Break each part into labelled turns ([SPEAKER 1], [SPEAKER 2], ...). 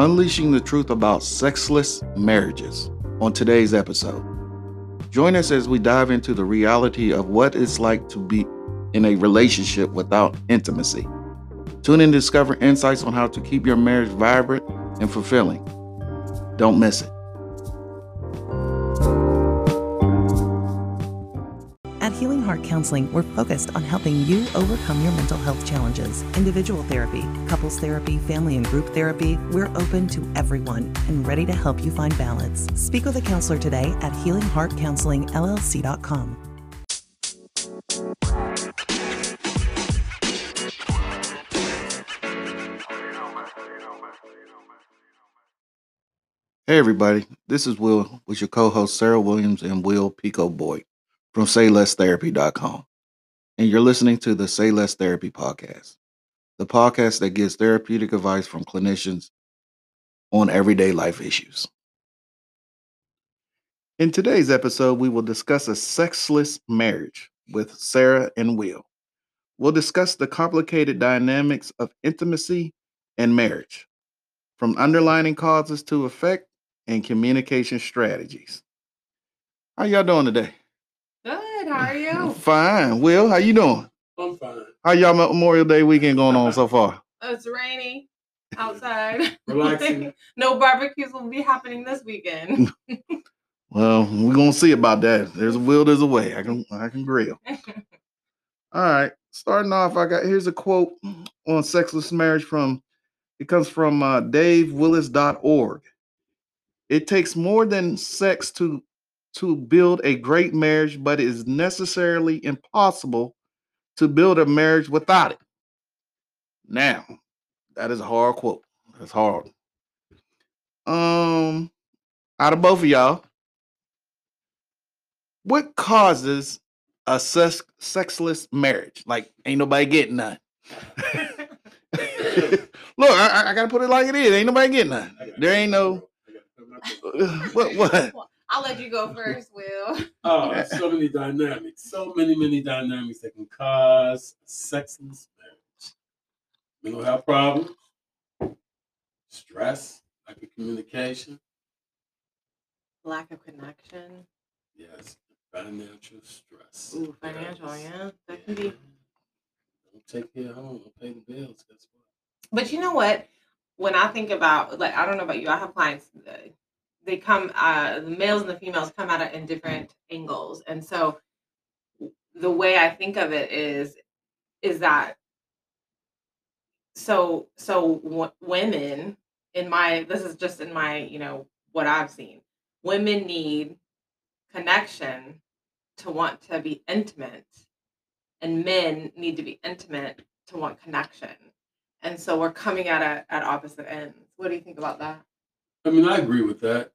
[SPEAKER 1] unleashing the truth about sexless marriages on today's episode. Join us as we dive into the reality of what it's like to be in a relationship without intimacy. Tune in to discover insights on how to keep your marriage vibrant and fulfilling. Don't miss it.
[SPEAKER 2] Counseling, we're focused on helping you overcome your mental health challenges. Individual therapy, couples therapy, family and group therapy, we're open to everyone and ready to help you find balance. Speak with a counselor today at healingheartcounselingllc.com.
[SPEAKER 1] Hey, everybody. This is Will with your co host Sarah Williams and Will Pico Boyd from SayLessTherapy.com. And you're listening to the Say Less Therapy podcast, the podcast that gives therapeutic advice from clinicians on everyday life issues. In today's episode, we will discuss a sexless marriage with Sarah and Will. We'll discuss the complicated dynamics of intimacy and marriage, from underlining causes to effect and communication strategies. How y'all doing today?
[SPEAKER 3] Good. How are you?
[SPEAKER 1] Fine. Will, how you doing?
[SPEAKER 4] I'm fine.
[SPEAKER 1] How y'all Memorial Day weekend going on so far?
[SPEAKER 3] It's rainy outside.
[SPEAKER 4] Relaxing.
[SPEAKER 3] no barbecues will be happening this weekend.
[SPEAKER 1] Well, we're gonna see about that. There's a will, there's a way. I can I can grill. All right. Starting off, I got here's a quote on sexless marriage from it comes from uh, davewillis.org. It takes more than sex to to build a great marriage, but it is necessarily impossible to build a marriage without it. Now, that is a hard quote. That's hard. Um, out of both of y'all, what causes a sex, sexless marriage? Like, ain't nobody getting none. Look, I, I gotta put it like it is. Ain't nobody getting none. There ain't no what what.
[SPEAKER 3] I'll let you go first, Will.
[SPEAKER 4] Oh, so many dynamics. So many, many dynamics that can cause sexless marriage. Mental health problems, stress, lack of communication,
[SPEAKER 3] Lack of connection.
[SPEAKER 4] yes, financial stress.
[SPEAKER 3] Ooh, financial, yeah. That can be.
[SPEAKER 4] Don't take care of home, don't pay the bills. Guess what?
[SPEAKER 3] But you know what? When I think about, like, I don't know about you, I have clients, they come, uh, the males and the females come at it in different angles. And so the way I think of it is, is that so so w- women in my this is just in my you know what i've seen women need connection to want to be intimate and men need to be intimate to want connection and so we're coming at it at opposite ends what do you think about that
[SPEAKER 4] I mean, I agree with that.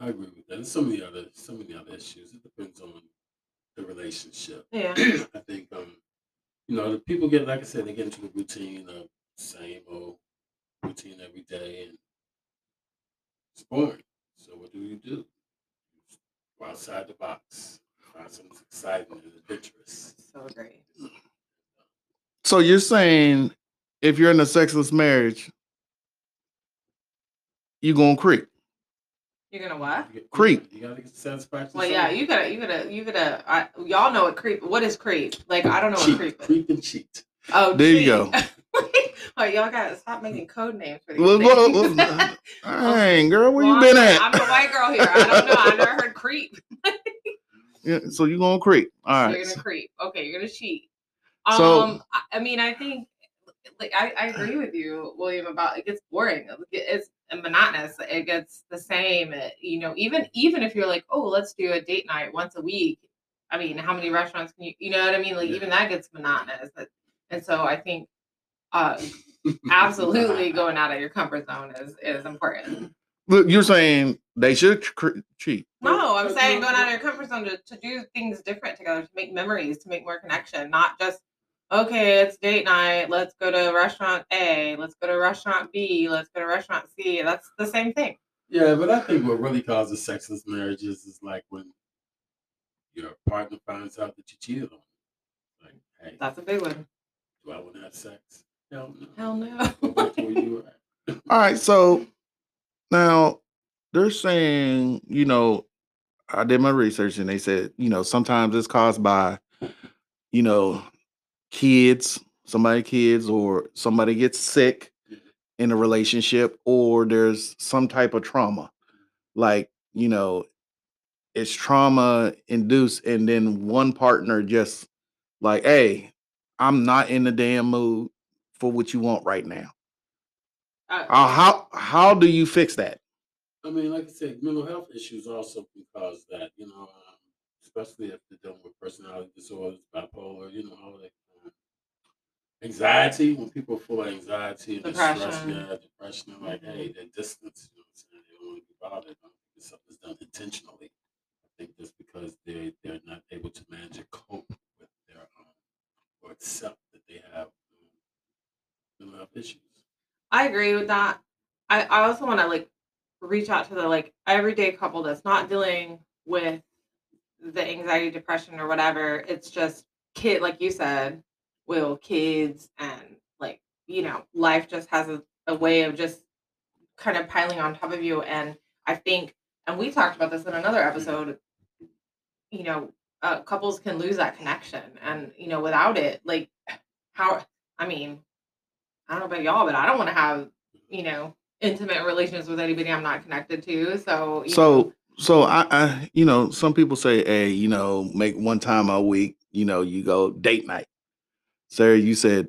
[SPEAKER 4] I agree with that. And some of the other, some of the other issues. It depends on the relationship.
[SPEAKER 3] yeah
[SPEAKER 4] I think um, you know, the people get like I said, they get into the routine of same old routine every day and it's boring. So what do you do? Go outside the box, find something exciting and adventurous.
[SPEAKER 3] so great
[SPEAKER 1] So you're saying if you're in a sexless marriage, you're gonna creep.
[SPEAKER 3] You're gonna what
[SPEAKER 1] Creep.
[SPEAKER 4] You gotta get satisfaction.
[SPEAKER 3] well yeah you gotta you gotta you gotta I, y'all know what creep what is creep like i don't know what creep is
[SPEAKER 4] creep and cheat.
[SPEAKER 3] oh
[SPEAKER 1] There you go.
[SPEAKER 3] oh y'all gotta stop making code names for these
[SPEAKER 1] Well, well, well, Dang, girl, where
[SPEAKER 3] Well,
[SPEAKER 1] you been
[SPEAKER 3] I'm-
[SPEAKER 1] at?
[SPEAKER 3] I'm the white girl here. I don't know. I never heard creep.
[SPEAKER 1] Yeah, so you're gonna creep. All
[SPEAKER 3] So
[SPEAKER 1] right.
[SPEAKER 3] You're gonna creep. Okay, you're gonna cheat.
[SPEAKER 1] So-
[SPEAKER 3] Um, I- I mean, I think, like, I, I agree with you, William. About it gets boring. It's monotonous. It gets the same. It- you know, even even if you're like, oh, let's do a date night once a week. I mean, how many restaurants can you? You know what I mean? Like, even that gets monotonous. And so I think, uh, absolutely going out of your comfort zone is is important.
[SPEAKER 1] Look, you're saying they should cre- cheat.
[SPEAKER 3] No, I'm saying going out of your comfort zone to, to do things different together, to make memories, to make more connection, not just, okay, it's date night, let's go to restaurant A, let's go to restaurant B, let's go to restaurant C. That's the same thing.
[SPEAKER 4] Yeah, but I think what really causes sexless marriages is like when your partner finds out that you cheated on them. Like, hey,
[SPEAKER 3] That's a big one.
[SPEAKER 4] do I want to have sex? Hell no.
[SPEAKER 3] Hell no.
[SPEAKER 4] Go back to where you were at.
[SPEAKER 1] All right, so Now they're saying, you know, I did my research and they said, you know, sometimes it's caused by, you know, kids, somebody kids, or somebody gets sick in a relationship, or there's some type of trauma. Like, you know, it's trauma induced, and then one partner just like, hey, I'm not in the damn mood for what you want right now.
[SPEAKER 3] Uh,
[SPEAKER 1] Uh, how how do you fix that?
[SPEAKER 4] I mean, like I said, mental health issues also can cause that, you know, um, especially if they're dealing with personality disorders, bipolar, you know, all that. Anxiety, when people feel anxiety and distress,
[SPEAKER 3] Depression.
[SPEAKER 4] yeah, depression, they're like, hey,
[SPEAKER 3] Mhm.
[SPEAKER 4] they're distant, you know what I'm saying? They don't want to be bothered. I don't think something's done intentionally. I think that's because they, they're not able to manage and cope with their, um, or accept that they have um, mental issues.
[SPEAKER 3] I agree with that. I, I also want to like reach out to the like everyday couple that's not dealing with the anxiety, depression, or whatever. It's just kid, like you said, will kids and like you know, life just has a, a way of just kind of piling on top of you. And I think, and we talked about this in another episode. You know, uh, couples can lose that connection, and you know, without it, like how I mean, I don't know about y'all, but I don't want to have, you know, intimate relations with anybody I'm not connected to. So, you know,
[SPEAKER 1] So so I, I you know, some people say, hey, you know, make one time a week, you know, you go date night. Sarah, you said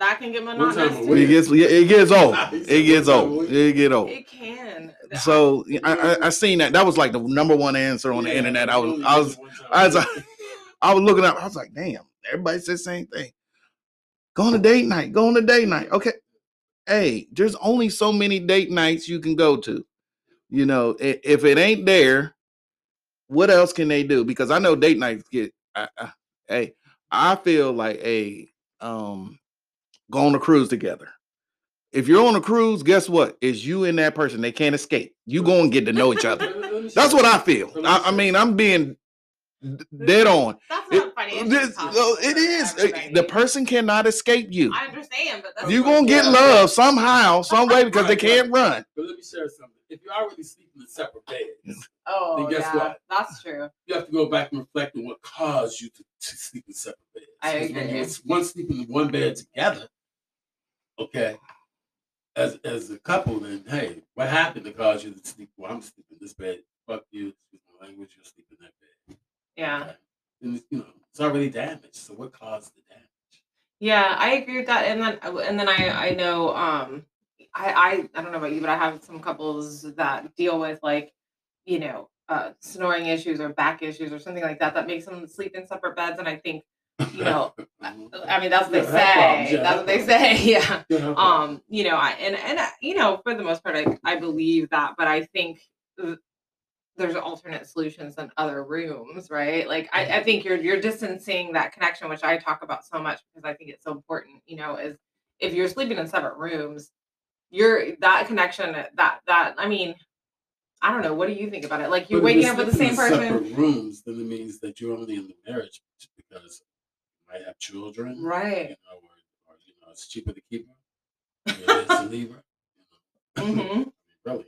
[SPEAKER 3] I can get
[SPEAKER 4] One time
[SPEAKER 3] monotonous too.
[SPEAKER 1] it gets yeah, it gets old. It gets
[SPEAKER 4] one time a
[SPEAKER 1] old. It get old.
[SPEAKER 3] It can.
[SPEAKER 1] So I, I I seen that. That was like the number one answer on the internet. I was I was
[SPEAKER 4] it one
[SPEAKER 1] I was. I was looking up. I was like, damn, everybody said the same thing. Go on a date night. Go on a date night. Okay. Hey, there's only so many date nights you can go to. You know, if it ain't there, what else can they do? Because I know date nights get. I, I, hey, I feel like a um, go on a cruise together. If you're on a cruise, guess what? It's you and that person. They can't escape. You go and get to know each other.
[SPEAKER 4] Let me- let me
[SPEAKER 1] That's what I feel. I, I mean, I'm being dead on.
[SPEAKER 3] That's not financially
[SPEAKER 1] this-
[SPEAKER 3] possible
[SPEAKER 1] no, it is.
[SPEAKER 3] Everybody.
[SPEAKER 1] The person cannot escape you.
[SPEAKER 3] I understand, but that's
[SPEAKER 1] You
[SPEAKER 3] what-
[SPEAKER 1] gonna get love somehow, some way, because they can't run.
[SPEAKER 4] But let me share something. If you're already sleeping in separate beds,
[SPEAKER 3] Oh,
[SPEAKER 4] then guess
[SPEAKER 3] yeah,
[SPEAKER 4] what?
[SPEAKER 3] that's true.
[SPEAKER 4] you have to go back and reflect on what caused you to, to sleep in separate beds.
[SPEAKER 3] I
[SPEAKER 4] When
[SPEAKER 3] agree.
[SPEAKER 4] you was one sleeping in one bed together, okay, as as a couple, then hey, what happened to cause you to sleep? Well, I'm sleeping in this bed. Fuck you. Excuse my language. You're sleeping in that bed.
[SPEAKER 3] Yeah.
[SPEAKER 4] Okay? And you know, it's already damaged. So what caused the damage?
[SPEAKER 3] Yeah, I agree with that. And then and then I I know um I I I don't know about you, but I have some couples that deal with like, you know, uh snoring issues or back issues or something like that that makes them sleep in separate beds. And I think, you know. I mean that's what they
[SPEAKER 4] Yeah, health
[SPEAKER 3] say.
[SPEAKER 4] yeah,
[SPEAKER 3] That's what they say. Yeah.
[SPEAKER 4] Yeah.
[SPEAKER 3] Um, you know, I and and uh, you know, for the most part I I believe that, but I think th- there's alternate solutions in other rooms, right? Like I, I think you're you're distancing that connection, which I talk about so much because I think it's so important, you know, is if you're sleeping in separate rooms, you're that connection that that I mean, I don't know, what do you think about it? Like you're
[SPEAKER 4] But if
[SPEAKER 3] waking up with the same person.
[SPEAKER 4] Separate rooms, then it means that you're only in the marriage because you might have children, You
[SPEAKER 3] Right.
[SPEAKER 4] know, or, or you know, it's cheaper to keep her. It is to leave her. You know?
[SPEAKER 3] hmm
[SPEAKER 4] really,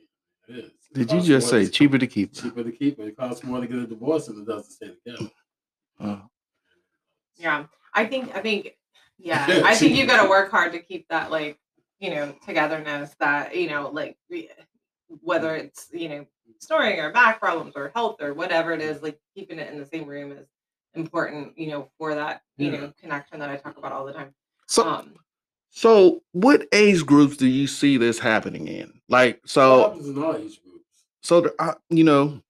[SPEAKER 4] it is. It
[SPEAKER 1] Did you just say
[SPEAKER 4] to-
[SPEAKER 1] cheaper to keep?
[SPEAKER 4] cheaper to keep her? It costs more to get a divorce than it does to stay together.
[SPEAKER 1] Uh,
[SPEAKER 3] Yeah. I think I think yeah, I think you gotta work hard to keep that like, you know, togetherness that, you know, like whether it's, you know, snoring or back problems or health or whatever it is, like keeping it in the same room is important, you know, for that, you
[SPEAKER 4] Yeah.
[SPEAKER 3] know, connection that I talk about all the time.
[SPEAKER 1] so,
[SPEAKER 3] Um
[SPEAKER 1] so what age groups do you see this happening in? Like, so,
[SPEAKER 4] in all age groups.
[SPEAKER 1] so the, uh, you know,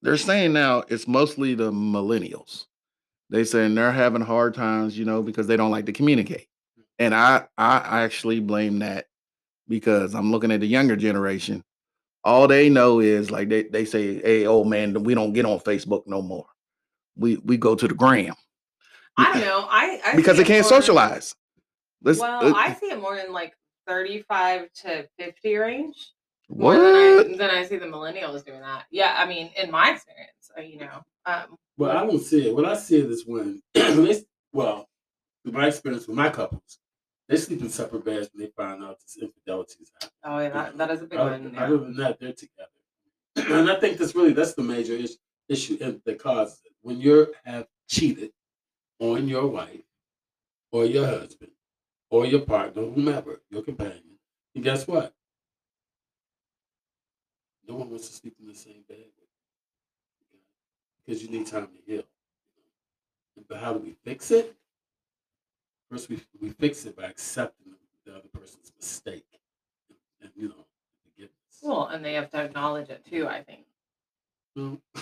[SPEAKER 1] they're saying now it's mostly the millennials. They saying they're having hard times, you know, because they don't like to communicate, and I, I actually blame that because I'm looking at the younger generation. All they know is like they, they say, "Hey, old man, we don't get on Facebook no more. We we go to the gram
[SPEAKER 3] I don't know. I, I
[SPEAKER 1] because they can't socialize." Let's,
[SPEAKER 3] Well,
[SPEAKER 1] uh,
[SPEAKER 3] I see it more in like 35 to 50 range.
[SPEAKER 1] what?
[SPEAKER 3] More than I, than I see the millennials doing that. Yeah, I mean, in my experience, uh, you know. Um,
[SPEAKER 4] But I don't see it. What I see it is when, when well, in my experience with my couples, they sleep in separate beds when they find out this infidelity is happening.
[SPEAKER 3] Oh yeah, that, that is a big
[SPEAKER 4] other,
[SPEAKER 3] one. Yeah.
[SPEAKER 4] other than that, they're together. and I think that's really that's the major is, issue that causes it. When you have cheated on your wife or your husband or your partner, whomever, your companion, and guess what? No one wants to sleep in the same bed. Because you need time to heal. But how do we fix it? First, we, we fix it by accepting the other person's mistake and, and you know, forgiveness.
[SPEAKER 3] Well, and they have to acknowledge it too. I think.
[SPEAKER 4] No.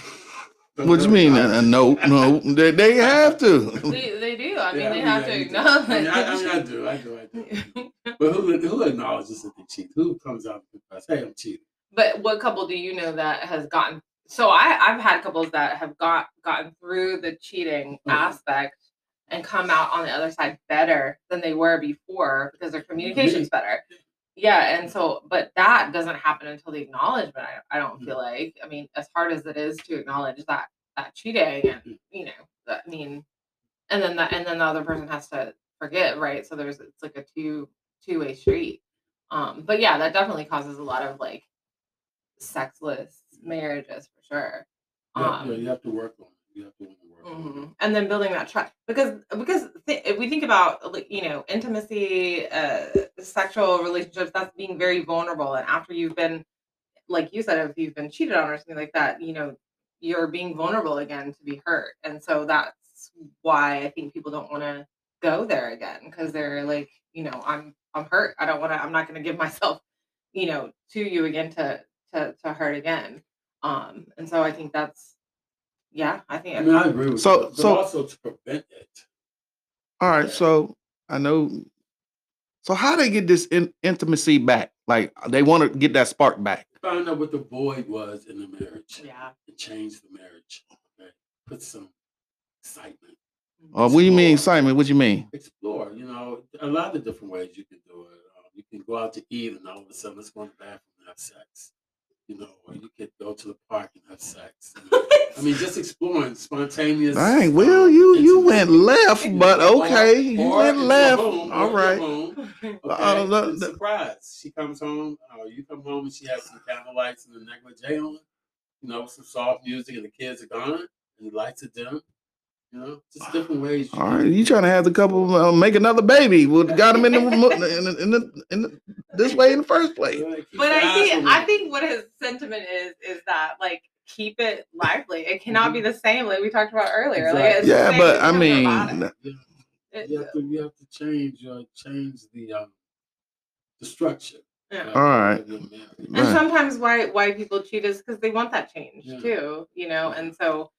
[SPEAKER 1] What do you mean? Uh, no, no, they, they have to.
[SPEAKER 3] They, they do. I mean,
[SPEAKER 4] Yeah,
[SPEAKER 3] they
[SPEAKER 4] mean,
[SPEAKER 3] have
[SPEAKER 4] yeah,
[SPEAKER 3] to
[SPEAKER 4] you do.
[SPEAKER 3] acknowledge.
[SPEAKER 4] I mean, I, I mean, I do, I do, I do. But who who acknowledges that they cheat? Who comes out and confess, "Hey, I'm cheating"?
[SPEAKER 3] but what couple do you know that has gotten? So I I've had couples that have got gotten through the cheating
[SPEAKER 4] Mhm.
[SPEAKER 3] aspect and come out on the other side better than they were before because their communication's better. Yeah, and so but that doesn't happen until the acknowledgement. I, I don't feel like. I mean, as hard as it is to acknowledge that that cheating and you know, that, I mean, and then that and then the other person has to forgive, right? So there's it's like a two two way street. Um, but yeah, that definitely causes a lot of like sexless marriages for sure.
[SPEAKER 4] Yeah,
[SPEAKER 3] Um,
[SPEAKER 4] yeah, you have to work on it. You have to
[SPEAKER 3] Mhm. and then building that trust. Because because th- if we think about you know intimacy uh sexual relationships that's being very vulnerable. And after you've been like you said if you've been cheated on or something like that you know you're being vulnerable again to be hurt. And so that's why i think people don't want to go there again. Because they're like you know i'm i'm hurt. I don't want to i'm not going to give myself you know to you again to to to hurt again. Um and so i think that's yeah i think
[SPEAKER 4] I mean, I agree with
[SPEAKER 1] So-
[SPEAKER 4] you, but
[SPEAKER 1] so-
[SPEAKER 4] also to prevent it.
[SPEAKER 1] All right, so I know. So how they get this in, intimacy back? Like they want to get that spark back.
[SPEAKER 4] Find out what the void was in the marriage
[SPEAKER 3] yeah
[SPEAKER 4] and change the marriage. Okay, put some excitement.
[SPEAKER 1] Uh, what do you mean, excitement? What do you mean?
[SPEAKER 4] Explore. You know, a lot of different ways you can do it. Um, you can go out to eat, and all of a sudden, let's go to the bathroom and have sex. You know, or you could go to the park and have sex. I mean, just exploring spontaneous.
[SPEAKER 1] Dang, Will,
[SPEAKER 4] um,
[SPEAKER 1] you you went left, but okay, you
[SPEAKER 4] or
[SPEAKER 1] went
[SPEAKER 4] you're
[SPEAKER 1] left.
[SPEAKER 4] home, or
[SPEAKER 1] All
[SPEAKER 4] if you're home, Okay,
[SPEAKER 1] Uh, the- the-
[SPEAKER 4] surprise. She comes home, or you come home and she has some candle candlelights and a negligee on, you know, some soft music, and the kids are gone, and the lights are dim. You know, just different ways. you
[SPEAKER 1] All you trying to have the couple uh, make another baby? Well, got him in the, remo- in the, in the, in the this way in the first place.
[SPEAKER 3] But I think I think what his sentiment is is that like keep it lively. It cannot be the same like we talked about earlier. Like
[SPEAKER 1] Yeah, but I mean,
[SPEAKER 3] robotic. It-
[SPEAKER 4] you have to you have to change uh, change the um the structure.
[SPEAKER 3] yeah.
[SPEAKER 1] All right.
[SPEAKER 4] of your marriage.
[SPEAKER 3] And
[SPEAKER 1] Right.
[SPEAKER 3] sometimes why why people cheat is because they want that change
[SPEAKER 4] Yeah.
[SPEAKER 3] too, you know. And so,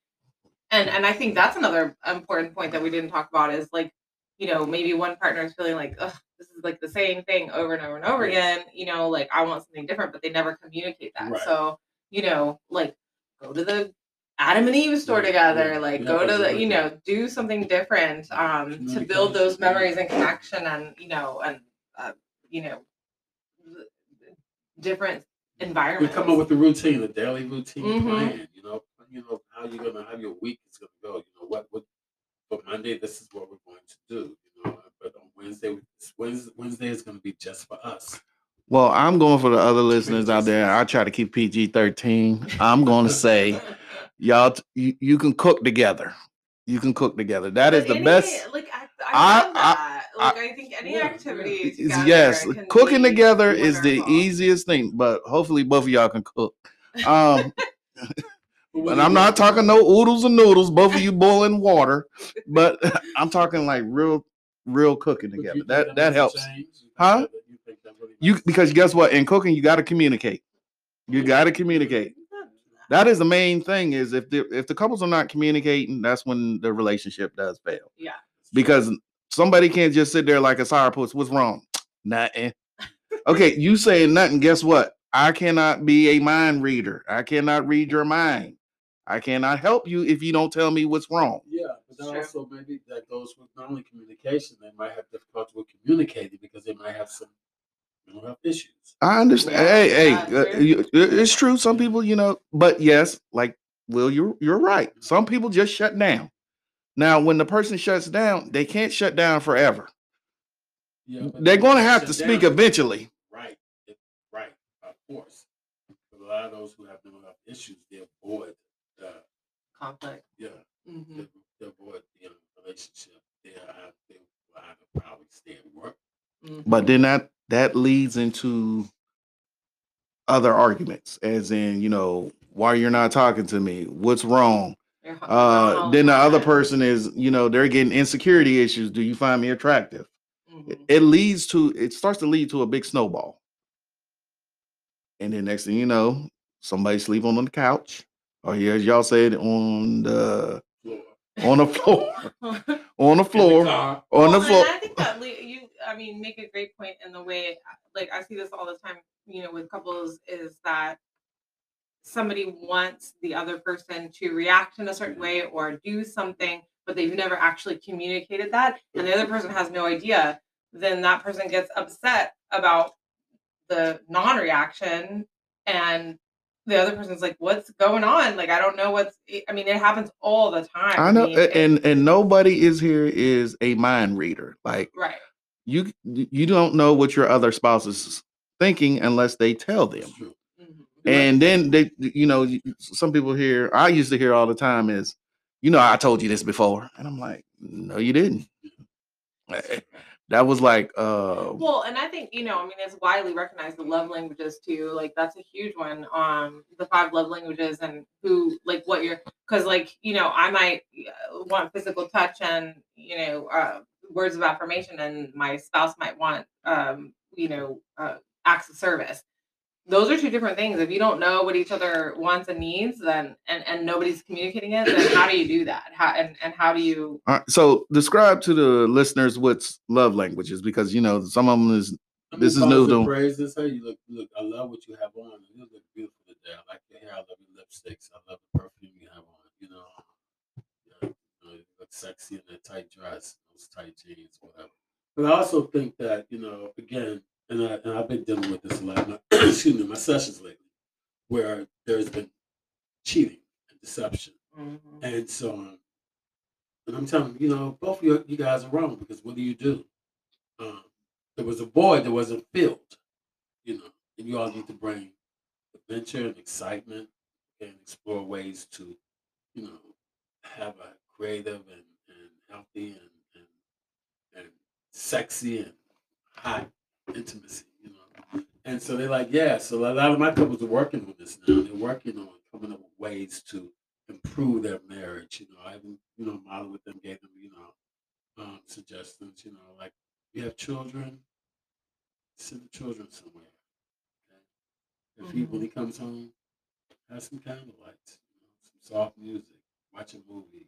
[SPEAKER 3] and and I think that's another important point that we didn't talk about is like, you know, maybe one partner is feeling like, Ugh, this is like the same thing over and over and over again. You know, like I want something different, but they never communicate that.
[SPEAKER 4] Right.
[SPEAKER 3] So you know, like go to the Adam and Eve store together, like
[SPEAKER 4] yeah,
[SPEAKER 3] go to the, you know, do something different um, to build those memories and connection, and you know, and uh, you know, different
[SPEAKER 4] environment
[SPEAKER 3] We
[SPEAKER 4] come up with a routine, a daily routine
[SPEAKER 3] Mhm.
[SPEAKER 4] plan. You know, you know how you're gonna how your week is gonna go. You know what what for Monday this is what we're going to do. You know, but on Wednesday Wednesday, Wednesday is gonna be just for us.
[SPEAKER 1] Well, I'm going for the other listeners out there. I try to keep PG 13. I'm going to say, y'all, t- you, you can cook together. You can cook together. That is
[SPEAKER 3] But
[SPEAKER 1] the
[SPEAKER 3] any-
[SPEAKER 1] best.
[SPEAKER 3] Like I,
[SPEAKER 1] I-
[SPEAKER 3] I, love
[SPEAKER 1] I-
[SPEAKER 3] that.
[SPEAKER 1] I-
[SPEAKER 3] like I, think any
[SPEAKER 4] Yeah,
[SPEAKER 3] activity.
[SPEAKER 1] Is- yes, cooking
[SPEAKER 3] be
[SPEAKER 1] together is the easiest thing, but hopefully both of y'all can cook. Um,
[SPEAKER 4] But what
[SPEAKER 1] and I'm not talking no oodles and noodles, both of you boiling water, but I'm talking like real, real cooking together. That that helps.
[SPEAKER 4] change? You think
[SPEAKER 1] Huh?
[SPEAKER 4] you think that really
[SPEAKER 1] You
[SPEAKER 4] makes a
[SPEAKER 1] because guess what? In cooking, you got to communicate. You got to communicate. That is the main thing. Is if the if the couples are not communicating, that's when the relationship does fail.
[SPEAKER 3] Yeah.
[SPEAKER 1] Because somebody can't just sit there like a sourpuss. What's wrong? Nothing. Okay, you saying nothing. Guess what? I cannot be a mind reader. I cannot read your mind. I cannot help you if you don't tell me what's wrong.
[SPEAKER 4] Yeah, but that
[SPEAKER 3] Sure.
[SPEAKER 4] also maybe that goes with not only communication, they might have difficulty with communicating because they might have some mental health issues.
[SPEAKER 1] I understand.
[SPEAKER 3] Yeah,
[SPEAKER 1] hey, hey, uh,
[SPEAKER 3] true.
[SPEAKER 1] you- it- it's true. Some people, you know, but yes, like Will, you're you're right. Some people just shut down. Now, when the person shuts down, they can't shut down forever.
[SPEAKER 4] Yeah,
[SPEAKER 1] They're going to have to speak
[SPEAKER 4] down.
[SPEAKER 1] eventually.
[SPEAKER 4] Right, right, of course. But a lot of those who have mental health issues, they avoid,
[SPEAKER 3] Conflict.
[SPEAKER 4] yeah,
[SPEAKER 3] hmm
[SPEAKER 4] they, they avoid the um, relationship. They are, they will either probably stay at work.
[SPEAKER 1] But then that that leads into other arguments, as in, you know, why you're not talking to me? What's wrong? Uh, then the other person is, you know, they're getting insecurity issues. Do you find me attractive? It, it leads to it starts to lead to a big snowball. And then next thing you know, somebody sleeping on the couch, Oh, or as y'all said on the
[SPEAKER 4] Floor.
[SPEAKER 1] on the floor, on the
[SPEAKER 4] In the
[SPEAKER 1] floor,
[SPEAKER 4] car.
[SPEAKER 1] on the floor.
[SPEAKER 3] I think that you, I mean, make a great point in the way, like I see this all the time, you know, with couples is that somebody wants the other person to react in a certain mm-hmm. way or do something, but they've never actually communicated that, and the other person has no idea. Then that person gets upset about the non-reaction, and the other person's like, "What's going on? Like, I don't know what's." I mean, it happens all the time.
[SPEAKER 1] I know,
[SPEAKER 3] mean,
[SPEAKER 1] a-
[SPEAKER 3] it-
[SPEAKER 1] and and nobody is here is a mind reader. Like
[SPEAKER 3] right.
[SPEAKER 1] you, you don't know what your other spouse is thinking unless they tell them.
[SPEAKER 4] It's true.
[SPEAKER 3] Mhm.
[SPEAKER 1] And then they, you know, some people hear. I used to hear all the time is, you know, I told you this before, and I'm like, no, you didn't. That was like, uh,
[SPEAKER 3] Well, and I think you know, I mean, it's widely recognized the love languages too. Like that's a huge one. Um, the five love languages and who, like, what you're, because like you know, I might uh, want physical touch and you know, uh, words of affirmation, and my spouse might want, um, you know, uh, acts of service. Those are two different things. If you don't know what each other wants and needs, then and and nobody's communicating it, then how do you do that? How and and how do you?
[SPEAKER 1] all right, so describe to the listeners what's love languages because you know some of them is
[SPEAKER 4] I
[SPEAKER 1] This is new
[SPEAKER 4] positive
[SPEAKER 1] to-
[SPEAKER 4] Praises. Hey, you look, look. I love what you have on. You look beautiful today. I like your hair. I love your lipsticks. I love the perfume you have on. You know, yeah, you, know, you look sexy in that tight dress, those tight jeans, whatever. But I also think that you know, again, and I and I've been dealing with this a lot. my- excuse me, my sessions lately, where there's been cheating and deception and so on. And I'm telling you, you know, both of you, you guys are wrong because what do you do? Um, there was a void that wasn't filled, you know, and you all need to bring adventure and excitement and explore ways to, you know, have a creative and, and healthy and, and and sexy and hot intimacy, you know. And so they're like, yeah. So a lot of my couples are working on this now. They're working on coming up with ways to improve their marriage. You know, I even, you know, model with them, gave them, you know, um, suggestions, you know, like you have children, send the children somewhere. Okay? If he when he comes home, have some candlelights, you know, some soft music, watch a movie,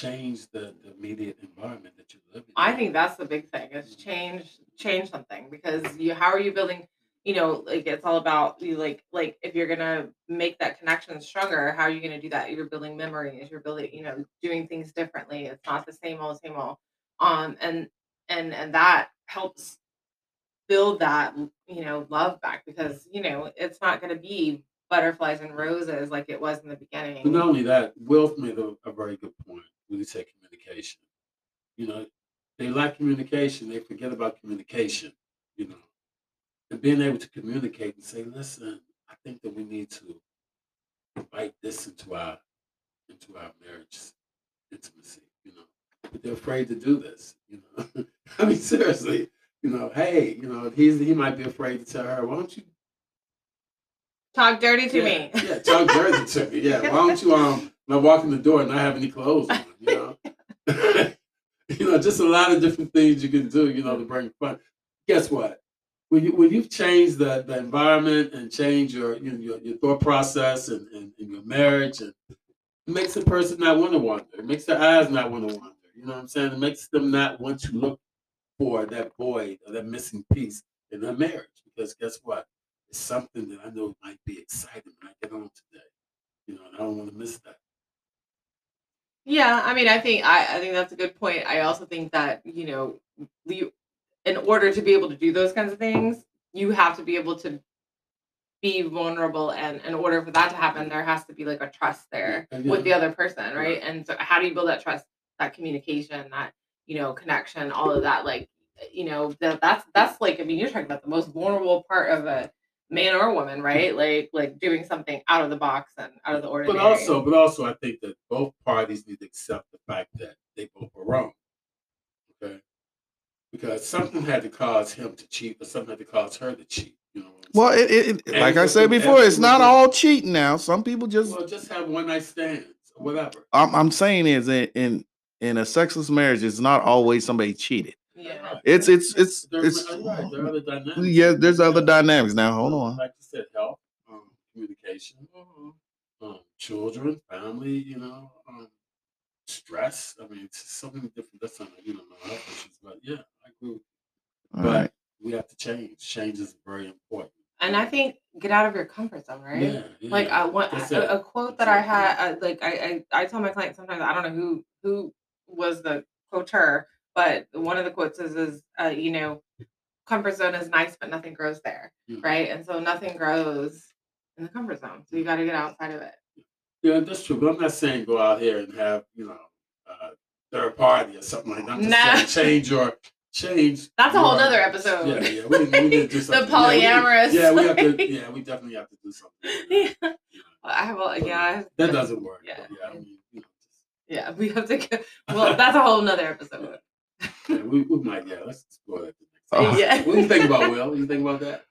[SPEAKER 4] change the, the immediate environment that you live in.
[SPEAKER 3] I think that's the big thing is change change something because you how are you building you know like it's all about you like like if you're gonna make that connection stronger how are you gonna do that? You're building memories you're building you know doing things differently it's not the same old same old. Um and and and that helps build that you know love back because you know it's not gonna be butterflies and roses like it was in the beginning.
[SPEAKER 4] But not only that, Will made a, a very good point when he said communication. You know, they lack communication, they forget about communication, you know. And being able to communicate and say, listen, I think that we need to invite this into our into our marriage intimacy, you know. But they're afraid to do this, you know. I mean, seriously, you know, hey, you know, he's he might be afraid to tell her, why don't you
[SPEAKER 3] talk dirty to
[SPEAKER 4] yeah,
[SPEAKER 3] me
[SPEAKER 4] Yeah, talk dirty to me. Yeah. Why don't you um not walk in the door and not have any clothes on, you know? you know, just a lot of different things you can do, you know, to bring fun. Guess what? When you when you've changed the, the environment and change your you know, your, your thought process and, and, and your marriage and it makes the person not want to wander. It makes their eyes not want to wander. You know what I'm saying? It makes them not want to look for that void or that missing piece in their marriage. Because guess what? It's something that I know might be exciting when I get on today. You know, and I don't want to miss that.
[SPEAKER 3] Yeah, I mean, I think I, I think that's a good point. I also think that you know, you, in order to be able to do those kinds of things, you have to be able to be vulnerable, and in order for that to happen, there has to be like a trust there
[SPEAKER 4] And
[SPEAKER 3] with the other person, right?
[SPEAKER 4] Right.
[SPEAKER 3] And so, how do you build that trust, that communication, that you know, connection, all of that? Like, you know that that's that's like I mean you're talking about the most vulnerable part of a man or woman, right? Like like doing something out of the box and out of the ordinary.
[SPEAKER 4] But also, but also, I think that both parties need to accept the fact that they both were wrong. Okay, because something had to cause him to cheat, or something had to cause her to cheat. You know. What I'm
[SPEAKER 1] Well, it, it, it like I said before, it's not
[SPEAKER 4] with
[SPEAKER 1] all cheating now. Some people just
[SPEAKER 4] well, just have one night stands or whatever.
[SPEAKER 1] I'm, I'm saying is in, in in a sexless marriage, it's not always somebody cheated.
[SPEAKER 3] Yeah.
[SPEAKER 1] It's it's it's
[SPEAKER 4] There's,
[SPEAKER 1] it's
[SPEAKER 4] right, there are other dynamics.
[SPEAKER 1] yeah. There's other dynamics now. Hold on.
[SPEAKER 4] Like you said, health, um, communication,
[SPEAKER 3] Mhm.
[SPEAKER 4] um, children, family. You know, um, stress. I mean, it's so many different. That's not you know no health issues, but yeah, I agree.
[SPEAKER 1] All
[SPEAKER 4] But
[SPEAKER 1] right.
[SPEAKER 4] we have to change. Change is very important.
[SPEAKER 3] And I think get out of your comfort zone, right?
[SPEAKER 4] Yeah, yeah.
[SPEAKER 3] Like I want a, a quote that I
[SPEAKER 4] That's it.
[SPEAKER 3] had, uh, like I, I I tell my clients sometimes I don't know who who was the quoter, but one of the quotes is is uh, you know, comfort zone is nice, but nothing grows there,
[SPEAKER 4] Mhm.
[SPEAKER 3] right? And so nothing grows in the comfort zone, so you got to get outside of it.
[SPEAKER 4] Yeah, that's true. But I'm not saying go out here and have you know uh, third party or something like that.
[SPEAKER 3] Nah.
[SPEAKER 4] change your change.
[SPEAKER 3] That's a whole other episode.
[SPEAKER 4] Yeah, yeah. We, we need to do
[SPEAKER 3] The polyamorous.
[SPEAKER 4] Yeah, we, yeah, we have to. Yeah, we definitely have to do something. you know.
[SPEAKER 3] I have a yeah.
[SPEAKER 4] That doesn't work.
[SPEAKER 3] Yeah.
[SPEAKER 4] Yeah, I mean, you know, just,
[SPEAKER 3] Yeah, we have to. Well, that's a whole nother episode.
[SPEAKER 4] Yeah, we, we might. Yeah, let's explore that. the next time.
[SPEAKER 3] Yeah.
[SPEAKER 4] What do you think about Will? What do you think about that?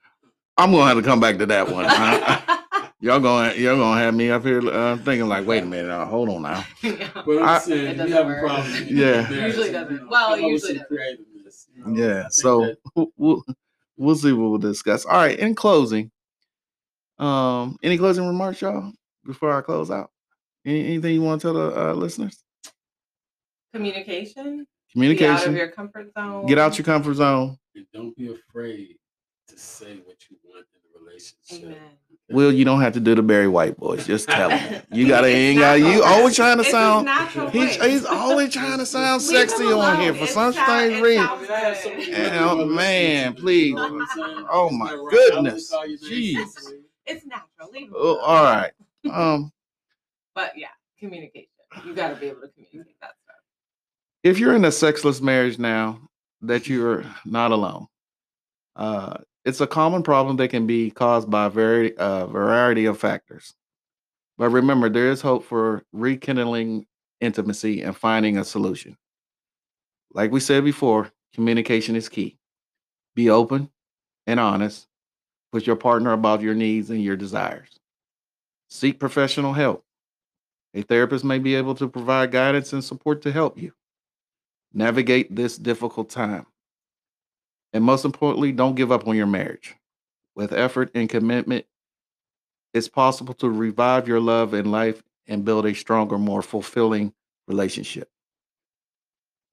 [SPEAKER 1] I'm gonna have to come back to that one. I- y'all gonna y'all gonna have me up here uh, thinking like, wait a minute, uh, hold on now.
[SPEAKER 3] Yeah.
[SPEAKER 4] But I'm saying
[SPEAKER 3] It
[SPEAKER 4] if
[SPEAKER 3] doesn't
[SPEAKER 4] you have a problem.
[SPEAKER 1] Yeah.
[SPEAKER 4] need to marry
[SPEAKER 3] Usually doesn't. Well,
[SPEAKER 4] come up with
[SPEAKER 3] usually doesn't.
[SPEAKER 4] you know.
[SPEAKER 1] Yeah, so
[SPEAKER 4] that-
[SPEAKER 1] we'll, we'll we'll see what we'll discuss. All right, in closing, um, any closing remarks, y'all, before I close out? Any, anything you want to tell the uh, listeners?
[SPEAKER 3] Communication. Be out of your comfort zone.
[SPEAKER 1] Get out your comfort zone.
[SPEAKER 4] and don't be afraid to say what you want in the relationship.
[SPEAKER 3] Amen.
[SPEAKER 1] Will you don't have to do the Barry White voice. Just tell him. You gotta.
[SPEAKER 3] It's
[SPEAKER 1] ain't got. You always trying to sound. He's, he's always trying to sound sexy on here for
[SPEAKER 3] It
[SPEAKER 1] some strange reason.
[SPEAKER 3] sounds
[SPEAKER 4] I mean, I have so many
[SPEAKER 3] good.
[SPEAKER 4] women
[SPEAKER 1] Yeah,
[SPEAKER 4] who are
[SPEAKER 1] man,
[SPEAKER 4] listening to this,
[SPEAKER 1] please.
[SPEAKER 4] you know what I'm saying?
[SPEAKER 1] Oh, my goodness.
[SPEAKER 4] I always call you names.
[SPEAKER 1] Jeez.
[SPEAKER 3] It's natural. Leave him
[SPEAKER 1] Oh, all right. Um,
[SPEAKER 3] But yeah, communication. You got to be able to communicate that stuff.
[SPEAKER 1] If you're in a sexless marriage now, that you're not alone. Uh, it's a common problem that can be caused by a very uh, variety of factors. But remember, there is hope for rekindling intimacy and finding a solution. Like we said before, communication is key. Be open and honest with your partner about your needs and your desires. Seek professional help. A therapist may be able to provide guidance and support to help you navigate this difficult time. And most importantly, don't give up on your marriage. With effort and commitment, it's possible to revive your love and life and build a stronger, more fulfilling relationship.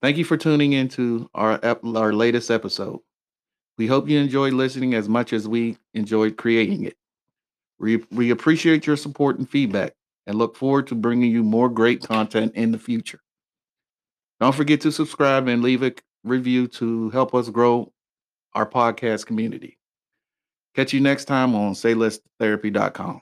[SPEAKER 1] Thank you for tuning into our, ep- our latest episode. We hope you enjoyed listening as much as we enjoyed creating it. We, we appreciate your support and feedback and look forward to bringing you more great content in the future. Don't forget to subscribe and leave a review to help us grow our podcast community. Catch you next time on SayLessTherapy.com.